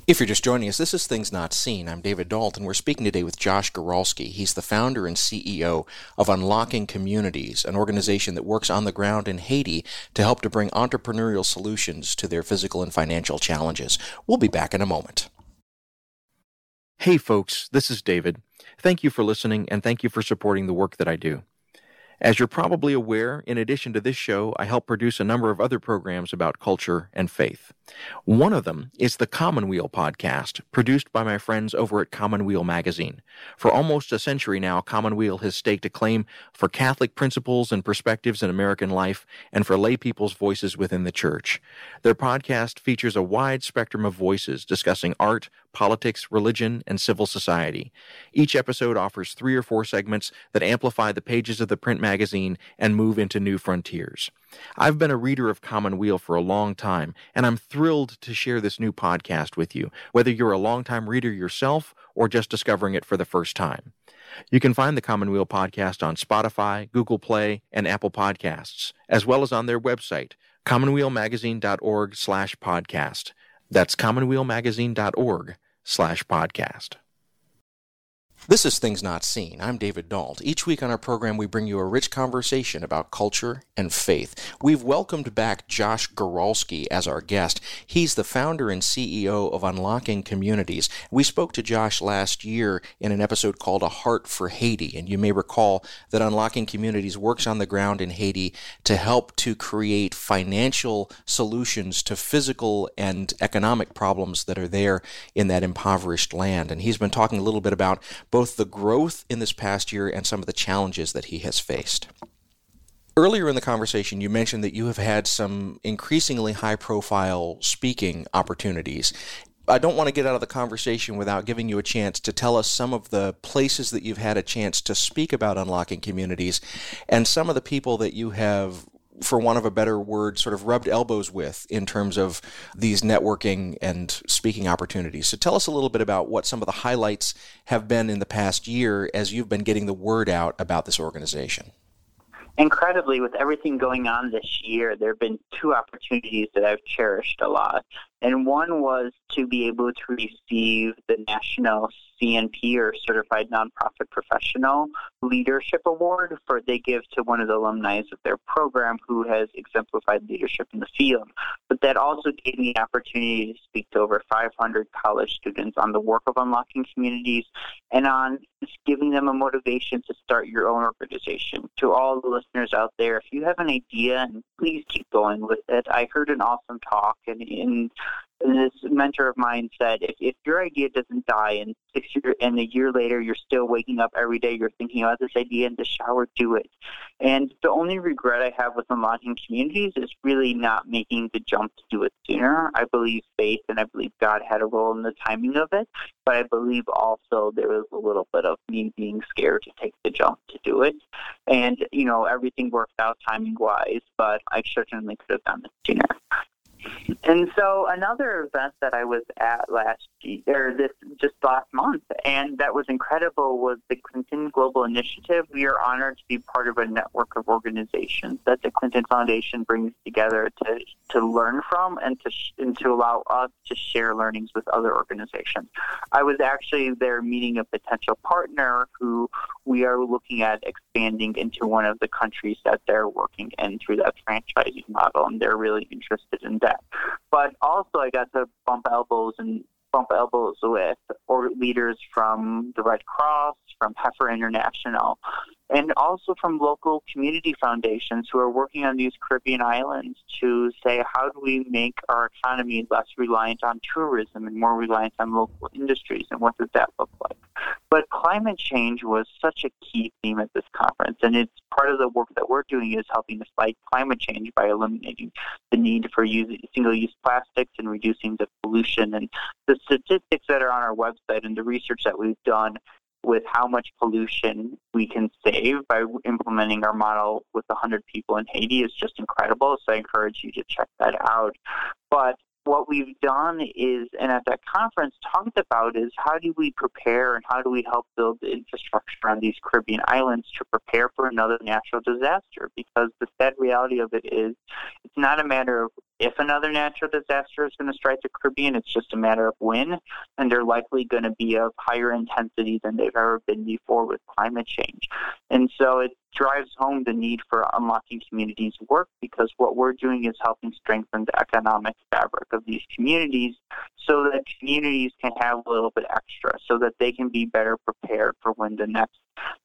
if you're just joining us, this is Things Not Seen. I'm David Dault. We're speaking today with Josh Goralski. He's the founder and CEO of Unlocking Communities, an organization that works on the ground in Haiti to help to bring entrepreneurial solutions to their physical and financial challenges. We'll be back in a moment. Hey, folks, this is David. Thank you for listening and thank you for supporting the work that I do. As you're probably aware, in addition to this show, I help produce a number of other programs about culture and faith. One of them is the Commonweal podcast, produced by my friends over at Commonweal Magazine. For almost a century now, Commonweal has staked a claim for Catholic principles and perspectives in American life and for lay people's voices within the church. Their podcast features a wide spectrum of voices discussing art, politics, religion, and civil society. Each episode offers three or four segments that amplify the pages of the print magazine and move into new frontiers. I've been a reader of Commonweal for a long time, and I'm thrilled to share this new podcast with you, whether you're a longtime reader yourself or just discovering it for the first time. You can find the Commonweal podcast on Spotify, Google Play, and Apple Podcasts, as well as on their website, commonwealmagazine.org slash podcast. That's commonwealmagazine.org slash podcast. This is Things Not Seen. I'm David Dault. Each week on our program, we bring you a rich conversation about culture and faith. We've welcomed back Josh Goralski as our guest. He's the founder and CEO of Unlocking Communities. We spoke to Josh last year in an episode called A Heart for Haiti, and you may recall that Unlocking Communities works on the ground in Haiti to help to create financial solutions to physical and economic problems that are there in that impoverished land. And he's been talking a little bit about both the growth in this past year and some of the challenges that he has faced. Earlier in the conversation, you mentioned that you have had some increasingly high profile speaking opportunities. I don't want to get out of the conversation without giving you a chance to tell us some of the places that you've had a chance to speak about unlocking communities and some of the people that you have for want of a better word, sort of rubbed elbows with in terms of these networking and speaking opportunities. So tell us a little bit about what some of the highlights have been in the past year as you've been getting the word out about this organization. Incredibly, with everything going on this year, there have been two opportunities that I've cherished a lot. And one was to be able to receive the National CNP or Certified Nonprofit Professional Leadership Award for they give to one of the alumni of their program who has exemplified leadership in the field. But that also gave me the opportunity to speak to over 500 college students on the work of unlocking communities and on giving them a motivation to start your own organization. To all the listeners out there, if you have an idea, please keep going with it. I heard an awesome talk and in this mentor of mine said, if, if your idea doesn't die and six year and a year later you're still waking up every day, you're thinking about this idea in the shower, do it. And the only regret I have with unlocking communities is really not making the jump to do it sooner. I believe faith and I believe God had a role in the timing of it, but I believe also there was a little bit of me being scared to take the jump to do it. And, you know, everything worked out timing wise, but I certainly could have done it sooner. And so another event that I was at last year, or this just last month, and that was incredible was the Clinton Global Initiative. We are honored to be part of a network of organizations that the Clinton Foundation brings together to to learn from and to and to allow us to share learnings with other organizations. I was actually there meeting a potential partner who we are looking at expanding into one of the countries that they're working in through that franchising model, and they're really interested in that. But also, I got to bump elbows and bump elbows with or leaders from the Red Cross, from Heifer International, and also from local community foundations who are working on these Caribbean islands to say how do we make our economy less reliant on tourism and more reliant on local industries and what does that look like? But climate change was such a key theme at this conference, and it's part of the work that we're doing is helping to fight climate change by eliminating the need for single-use plastics and reducing the pollution. And the statistics that are on our website and the research that we've done with how much pollution we can save by implementing our model with 100 people in Haiti is just incredible. So I encourage you to check that out. But what we've done is, and at that conference talked about, is how do we prepare and how do we help build the infrastructure on these Caribbean islands to prepare for another natural disaster? Because the sad reality of it is, it's not a matter of if another natural disaster is going to strike the Caribbean, it's just a matter of when, and they're likely going to be of higher intensity than they've ever been before with climate change. And so it drives home the need for unlocking communities work because what we're doing is helping strengthen the economic fabric of these communities so that communities can have a little bit extra so that they can be better prepared for when the next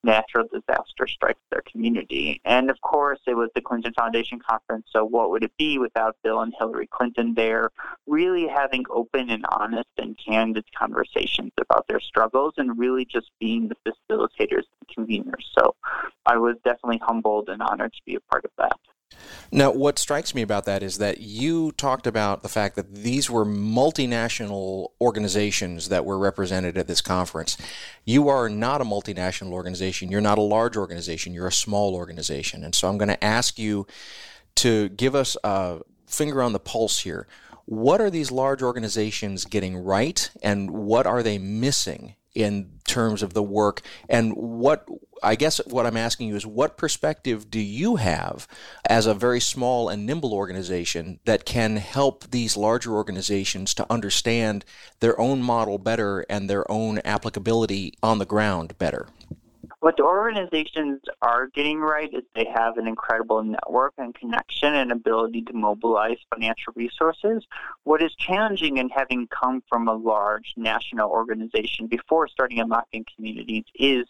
natural disaster strikes their community. And of course, it was the Clinton Foundation conference, so what would it be without Bill and Hillary Clinton there really having open and honest and candid conversations about their struggles and really just being the facilitators and conveners. So I was definitely humbled and honored to be a part of that. Now, what strikes me about that is that you talked about the fact that these were multinational organizations that were represented at this conference. You are not a multinational organization. You're not a large organization. You're a small organization. And so I'm going to ask you to give us a finger on the pulse here. What are these large organizations getting right, and what are they missing in terms of the work and what I guess what I'm asking you is what perspective do you have as a very small and nimble organization that can help these larger organizations to understand their own model better and their own applicability on the ground better? What the organizations are getting right is they have an incredible network and connection and ability to mobilize financial resources. What is challenging in having come from a large national organization before starting unlocking communities is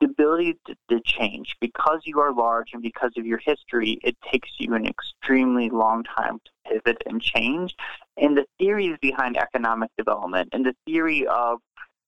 the ability to, to, change. Because you are large and because of your history, it takes you an extremely long time to pivot and change. And the theories behind economic development and the theory of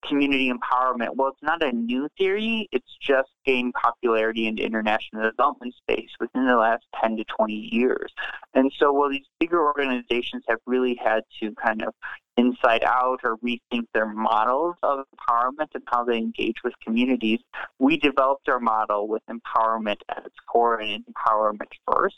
community empowerment. Well, it's not a new theory. It's just gained popularity in the international development space within the last 10 to 20 years. And so while these bigger organizations have really had to kind of inside out or rethink their models of empowerment and how they engage with communities, we developed our model with empowerment at its core and empowerment first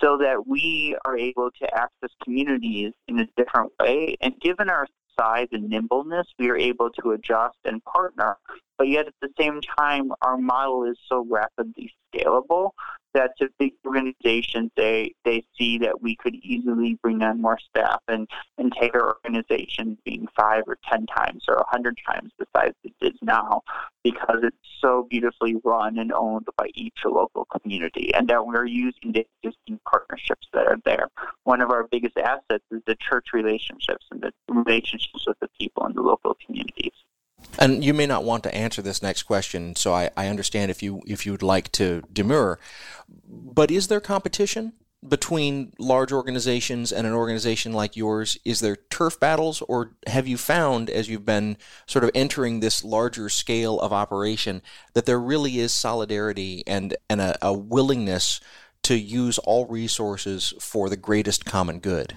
so that we are able to access communities in a different way. And given our size and nimbleness, we are able to adjust and partner. But yet at the same time, our model is so rapidly scalable that to big organizations, they, they see that we could easily bring on more staff and, and take our organization being five or ten times or a hundred times the size it is now because it's so beautifully run and owned by each local community and that we're using the existing partnerships that are there. One of our biggest assets is the church relationships and the relationships with the people in the local communities. And you may not want to answer this next question, so I, I understand if you if you'd like to demur. But is there competition between large organizations and an organization like yours? Is there turf battles, or have you found, as you've been sort of entering this larger scale of operation, that there really is solidarity and, and a, a willingness to use all resources for the greatest common good?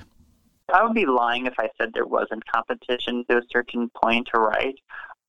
I would be lying if I said there wasn't competition to a certain point, right?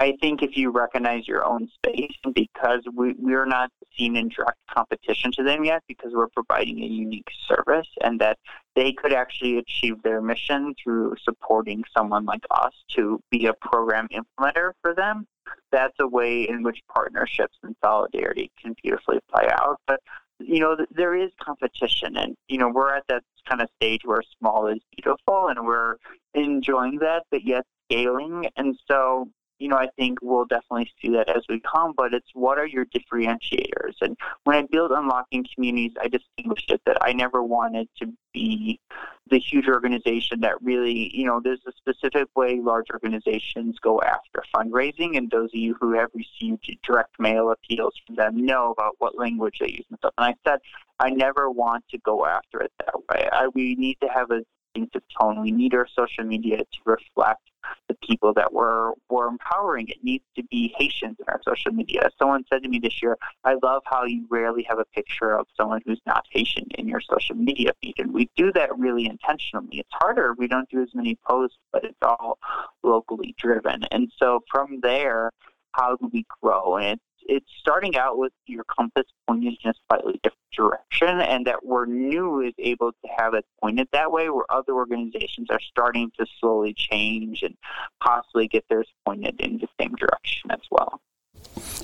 I think if you recognize your own space, because we, we're not seen in direct competition to them yet, because we're providing a unique service, and that they could actually achieve their mission through supporting someone like us to be a program implementer for them. That's a way in which partnerships and solidarity can beautifully play out. But you know, there is competition, and you know, we're at that kind of stage where small is beautiful, and we're enjoying that, but yet scaling. And so, you know, I think we'll definitely see that as we come, but it's what are your differentiators? And when I build unlocking communities, I distinguished it that I never wanted to be the huge organization that really, you know, there's a specific way large organizations go after fundraising, and those of you who have received direct mail appeals from them know about what language they use and stuff. And I said, I never want to go after it that way. I, we need to have a distinctive tone. We need our social media to reflect the people that we're, we're empowering. It needs to be Haitians in our social media. Someone said to me this year, I love how you rarely have a picture of someone who's not Haitian in your social media feed. And we do that really intentionally. It's harder. We don't do as many posts, but it's all locally driven. And so from there, how do we grow? And it's starting out with your compass pointed in a slightly different direction, and that where new is able to have it pointed that way, where other organizations are starting to slowly change and possibly get theirs pointed in the same direction as well.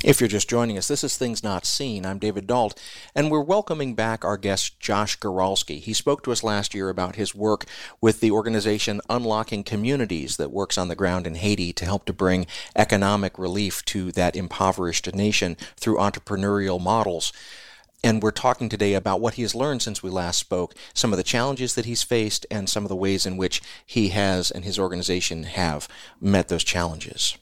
If you're just joining us, this is Things Not Seen. I'm David Dault, and we're welcoming back our guest, Josh Goralski. He spoke to us last year about his work with the organization Unlocking Communities that works on the ground in Haiti to help to bring economic relief to that impoverished nation through entrepreneurial models. And we're talking today about what he has learned since we last spoke, some of the challenges that he's faced, and some of the ways in which he has and his organization have met those challenges.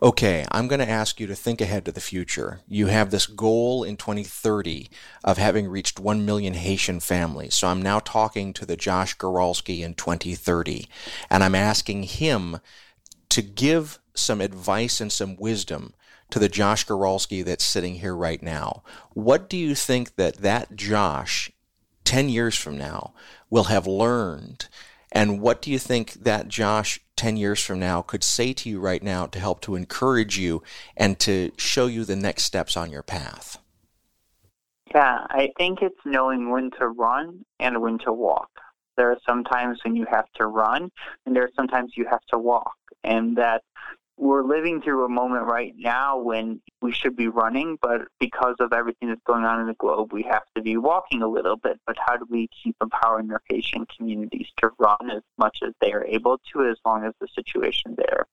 Okay, I'm going to ask you to think ahead to the future. You have this goal in 2030 of having reached 1 million Haitian families. So I'm now talking to the Josh Goralski in 2030, and I'm asking him to give some advice and some wisdom to the Josh Goralski that's sitting here right now. What do you think that that Josh 10 years from now will have learned? And what do you think that Josh 10 years from now could say to you right now to help to encourage you and to show you the next steps on your path? Yeah, I think it's knowing when to run and when to walk. There are some times when you have to run, and there are sometimes you have to walk. And that we're living through a moment right now when we should be running, but because of everything that's going on in the globe, we have to be walking a little bit. But how do we keep empowering our Haitian communities to run as much as they are able to, as long as the situation there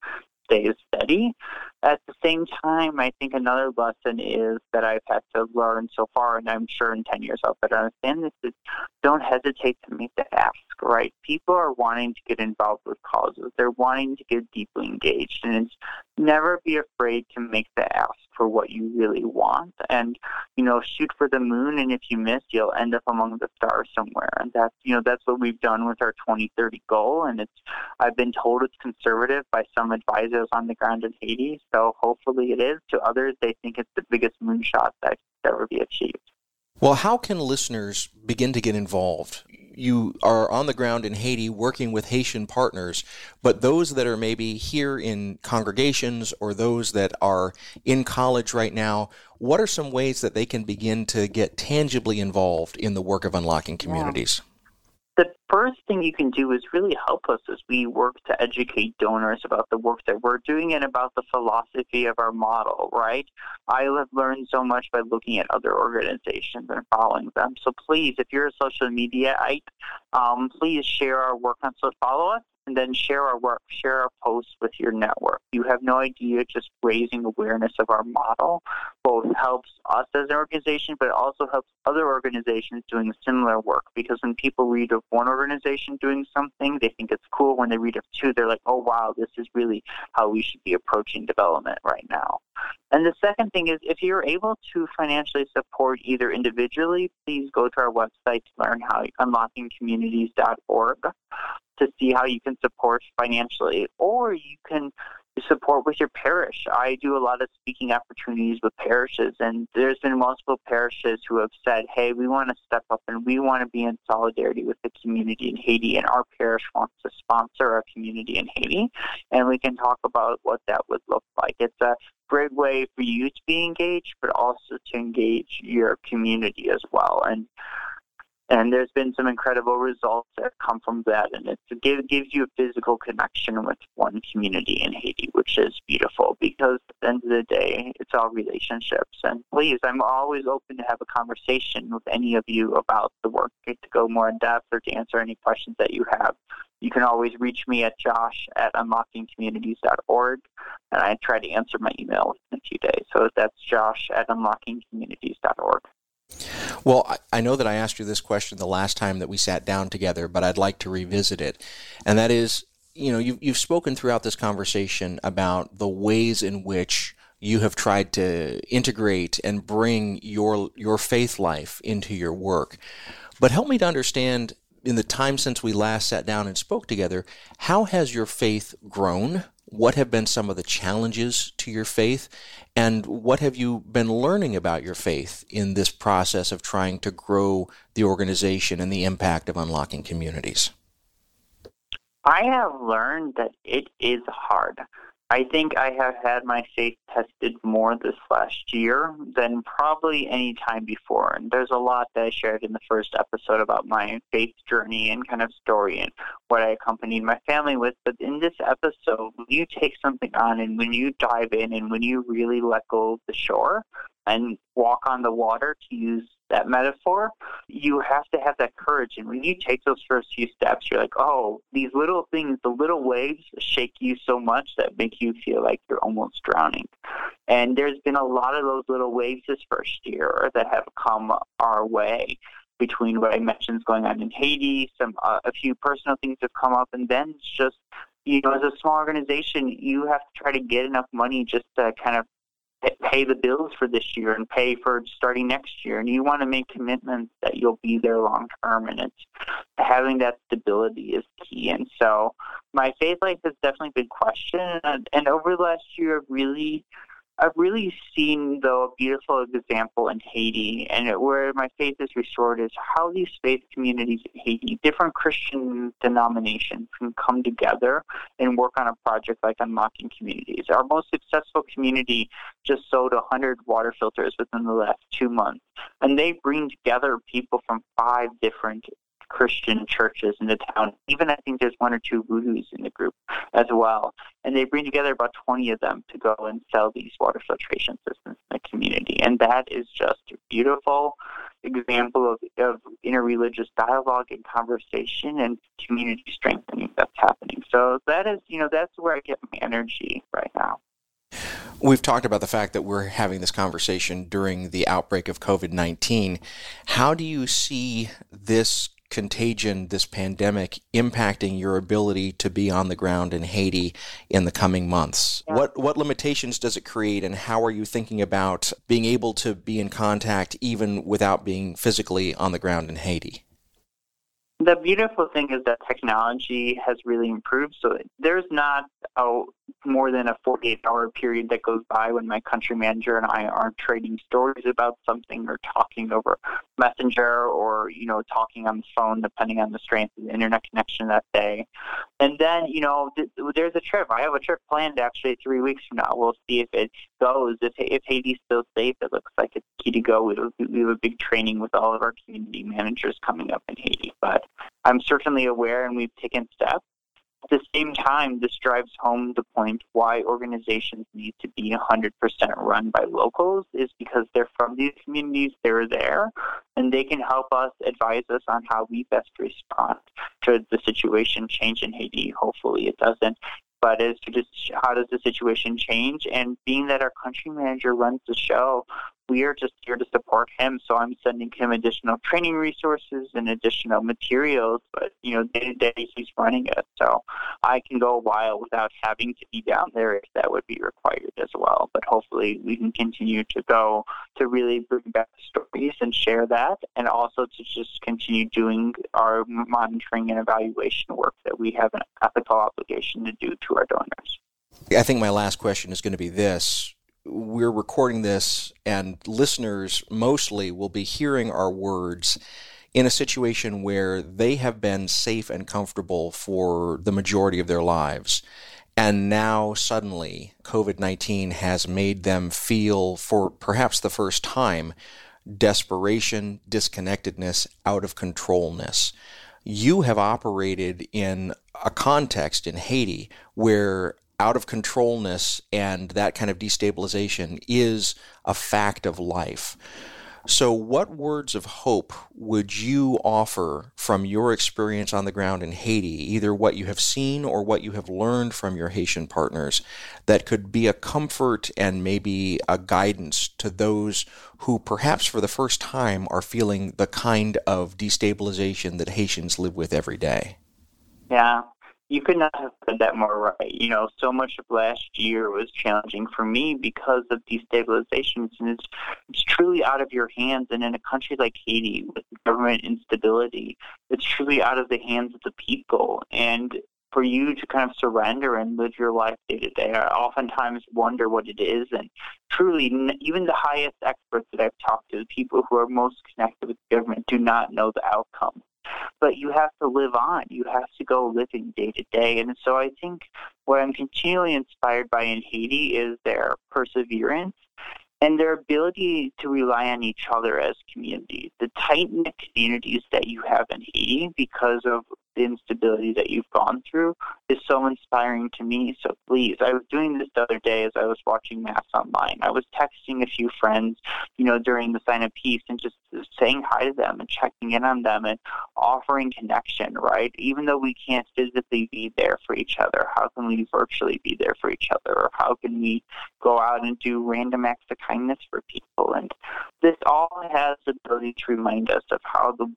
stays steady? At the same time, I think another lesson is that I've had to learn so far, and I'm sure in 10 years I'll better understand this, is don't hesitate to make the ask, right? People are wanting to get involved with causes. They're wanting to get deeply engaged, and it's never be afraid to make the ask for what you really want and you know shoot for the moon and if you miss you'll end up among the stars somewhere and that's you know that's what we've done with our 2030 goal and it's i've been told it's conservative by some advisors on the ground in haiti so hopefully it is to others they think it's the biggest moonshot that could ever be achieved well, how can listeners begin to get involved? You are on the ground in Haiti working with Haitian partners, but those that are maybe here in congregations or those that are in college right now, what are some ways that they can begin to get tangibly involved in the work of unlocking communities? Yeah the first thing you can do is really help us as we work to educate donors about the work that we're doing and about the philosophy of our model, right? I have learned so much by looking at other organizations and following them. So please, if you're a social mediaite, um, please share our work on so follow us and then share our work, share our posts with your network. You have no idea just raising awareness of our model both helps us as an organization, but it also helps other organizations doing similar work. Because when people read of one organization doing something, they think it's cool. When they read of two, they're like, oh, wow, this is really how we should be approaching development right now. And the second thing is if you're able to financially support either individually, please go to our website to learn how unlockingcommunities.org to see how you can support financially, or you can support with your parish. I do a lot of speaking opportunities with parishes, and there's been multiple parishes who have said, hey, we want to step up and we want to be in solidarity with the community in Haiti, and our parish wants to sponsor our community in Haiti, and we can talk about what that would look like. It's a great way for you to be engaged, but also to engage your community as well. And and there's been some incredible results that come from that, and it gives, you a physical connection with one community in Haiti, which is beautiful because at the end of the day, it's all relationships. And please, I'm always open to have a conversation with any of you about the work to go more in depth or to answer any questions that you have. You can always reach me at josh at unlockingcommunities.org, and I try to answer my email in a few days. So that's josh at unlockingcommunities.org. Well, I know that I asked you this question the last time that we sat down together, but I'd like to revisit it. And that is, you know, you've, you've spoken throughout this conversation about the ways in which you have tried to integrate and bring your your faith life into your work. But help me to understand in the time since we last sat down and spoke together, how has your faith grown? What have been some of the challenges to your faith? And what have you been learning about your faith in this process of trying to grow the organization and the impact of unlocking communities? I have learned that it is hard. I think I have had my faith tested more this last year than probably any time before. And there's a lot that I shared in the first episode about my faith journey and kind of story and what I accompanied my family with. But in this episode, when you take something on and when you dive in and when you really let go of the shore and walk on the water, to use that metaphor, you have to have that courage. And when you take those first few steps, you're like, oh, these little things, the little waves shake you so much that make you feel like you're almost drowning. And there's been a lot of those little waves this first year that have come our way between what I mentioned is going on in Haiti, some uh, a few personal things have come up, and then it's just you know, as a small organization, you have to try to get enough money just to kind of pay the bills for this year and pay for starting next year. And you want to make commitments that you'll be there long term. And it's having that stability is key. And so my faith life has definitely been questioned. And, and over the last year, I've really I've really seen, though, a beautiful example in Haiti, and where my faith is restored is how these faith communities in Haiti, different Christian denominations, can come together and work on a project like Unlocking Communities. Our most successful community just sold 100 water filters within the last two months, and they bring together people from five different Christian churches in the town. Even I think there's one or two voodoos in the group as well. And they bring together about 20 of them to go and sell these water filtration systems in the community. And that is just a beautiful example of, of interreligious dialogue and conversation and community strengthening that's happening. So that is, you know, that's where I get my energy right now. We've talked about the fact that we're having this conversation during the outbreak of COVID 19. How do you see this contagion, this pandemic, impacting your ability to be on the ground in Haiti in the coming months? Yeah. What what limitations does it create, and how are you thinking about being able to be in contact even without being physically on the ground in Haiti? The beautiful thing is that technology has really improved. So there's not a more than a 48 hour period that goes by when my country manager and I aren't trading stories about something or talking over messenger or you know talking on the phone depending on the strength of the internet connection that day. And then you know th- there's a trip. I have a trip planned actually three weeks from now. We'll see if it goes. If, if Haiti's still safe it looks like it's key to go. We have, we have a big training with all of our community managers coming up in Haiti but I'm certainly aware and we've taken steps at the same time, this drives home the point why organizations need to be 100% run by locals is because they're from these communities, they're there, and they can help us advise us on how we best respond to the situation change in Haiti. Hopefully it doesn't. But as to just how does the situation change, and being that our country manager runs the show, we are just here to support him. So I'm sending him additional training resources and additional materials. But you know, day to day he's running it, so I can go a while without having to be down there if that would be required as well. But hopefully we can continue to go to really bring back stories and share that, and also to just continue doing our monitoring and evaluation work that we have an ethical obligation to do to our donors. I think my last question is going to be this we're recording this, and listeners mostly will be hearing our words in a situation where they have been safe and comfortable for the majority of their lives. And now suddenly, COVID 19 has made them feel, for perhaps the first time, desperation, disconnectedness, out of controlness. You have operated in a context in Haiti where out of controlness and that kind of destabilization is a fact of life. So, what words of hope would you offer from your experience on the ground in Haiti, either what you have seen or what you have learned from your Haitian partners, that could be a comfort and maybe a guidance to those who perhaps for the first time are feeling the kind of destabilization that Haitians live with every day? Yeah, you could not have said that more right. You know, so much of last year was challenging for me because of destabilizations, and it's it's truly out of your hands. And in a country like Haiti, with government instability, it's truly out of the hands of the people. And for you to kind of surrender and live your life day to day, I oftentimes wonder what it is. And truly, even the highest experts that I've talked to, the people who are most connected with government, do not know the outcome but you have to live on. You have to go living day to day. And so I think what I'm continually inspired by in Haiti is their perseverance and their ability to rely on each other as communities. The tight knit communities that you have in Haiti because of the instability that you've gone through is so inspiring to me. So please, I was doing this the other day as I was watching Mass online. I was texting a few friends, you know, during the sign of peace and just saying hi to them and checking in on them and offering connection, right? Even though we can't physically be there for each other, how can we virtually be there for each other? Or how can we go out and do random acts of kindness for people? And this all has the ability to remind us of how the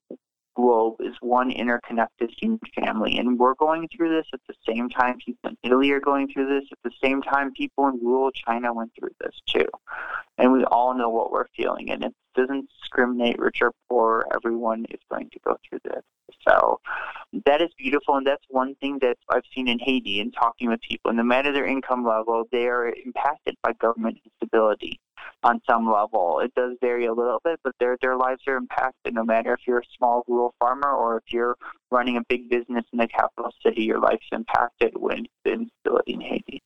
is one interconnected human family. And we're going through this at the same time people in Italy are going through this, at the same time people in rural China went through this too. And we all know what we're feeling. And it doesn't discriminate rich or poor. Everyone is going to go through this. So that is beautiful. And that's one thing that I've seen in Haiti and talking with people. No matter their income level, they are impacted by government instability on some level. It does vary a little bit, but their their lives are impacted no matter if you're a small rural farmer or if you're running a big business in the capital city, your life's impacted with the instability in Haiti.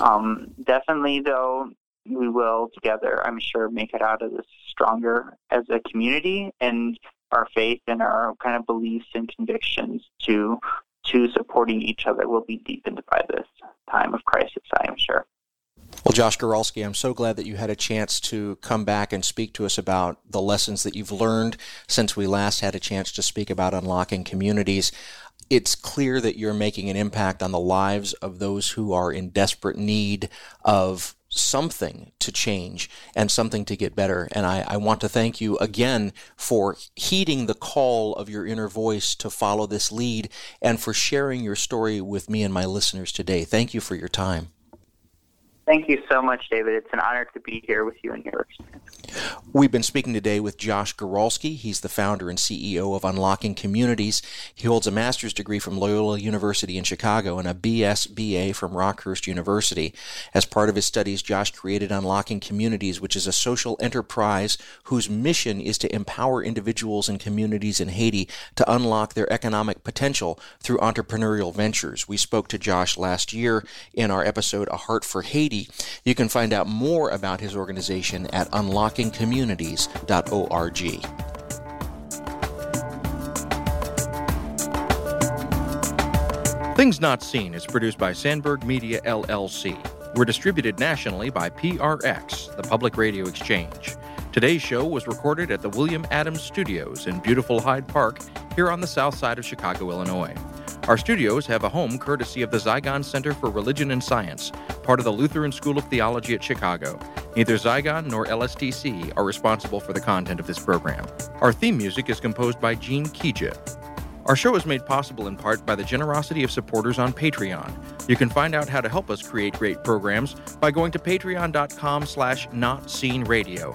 Um, definitely, though, we will together, I'm sure, make it out of this stronger as a community and our faith and our kind of beliefs and convictions to to supporting each other will be deepened by this time of crisis, I am sure. Well, Josh Goralski, I'm so glad that you had a chance to come back and speak to us about the lessons that you've learned since we last had a chance to speak about unlocking communities. It's clear that you're making an impact on the lives of those who are in desperate need of something to change and something to get better. And I, I, want to thank you again for heeding the call of your inner voice to follow this lead and for sharing your story with me and my listeners today. Thank you for your time. Thank you so much, David. It's an honor to be here with you and your experience. We've been speaking today with Josh Goralski. He's the founder and CEO of Unlocking Communities. He holds a master's degree from Loyola University in Chicago and a BS BA from Rockhurst University. As part of his studies, Josh created Unlocking Communities, which is a social enterprise whose mission is to empower individuals and communities in Haiti to unlock their economic potential through entrepreneurial ventures. We spoke to Josh last year in our episode A Heart for Haiti you can find out more about his organization at unlockingcommunities.org. Things Not Seen is produced by Sandberg Media LLC. We're distributed nationally by PRX, the Public Radio Exchange. Today's show was recorded at the William Adams Studios in beautiful Hyde Park here on the south side of Chicago, Illinois. Our studios have a home courtesy of the Zygon Center for Religion and Science, part of the Lutheran School of Theology at Chicago. Neither Zygon nor LSTC are responsible for the content of this program. Our theme music is composed by Gene Kija. Our show is made possible in part by the generosity of supporters on Patreon. You can find out how to help us create great programs by going to patreon.com slash notseenradio.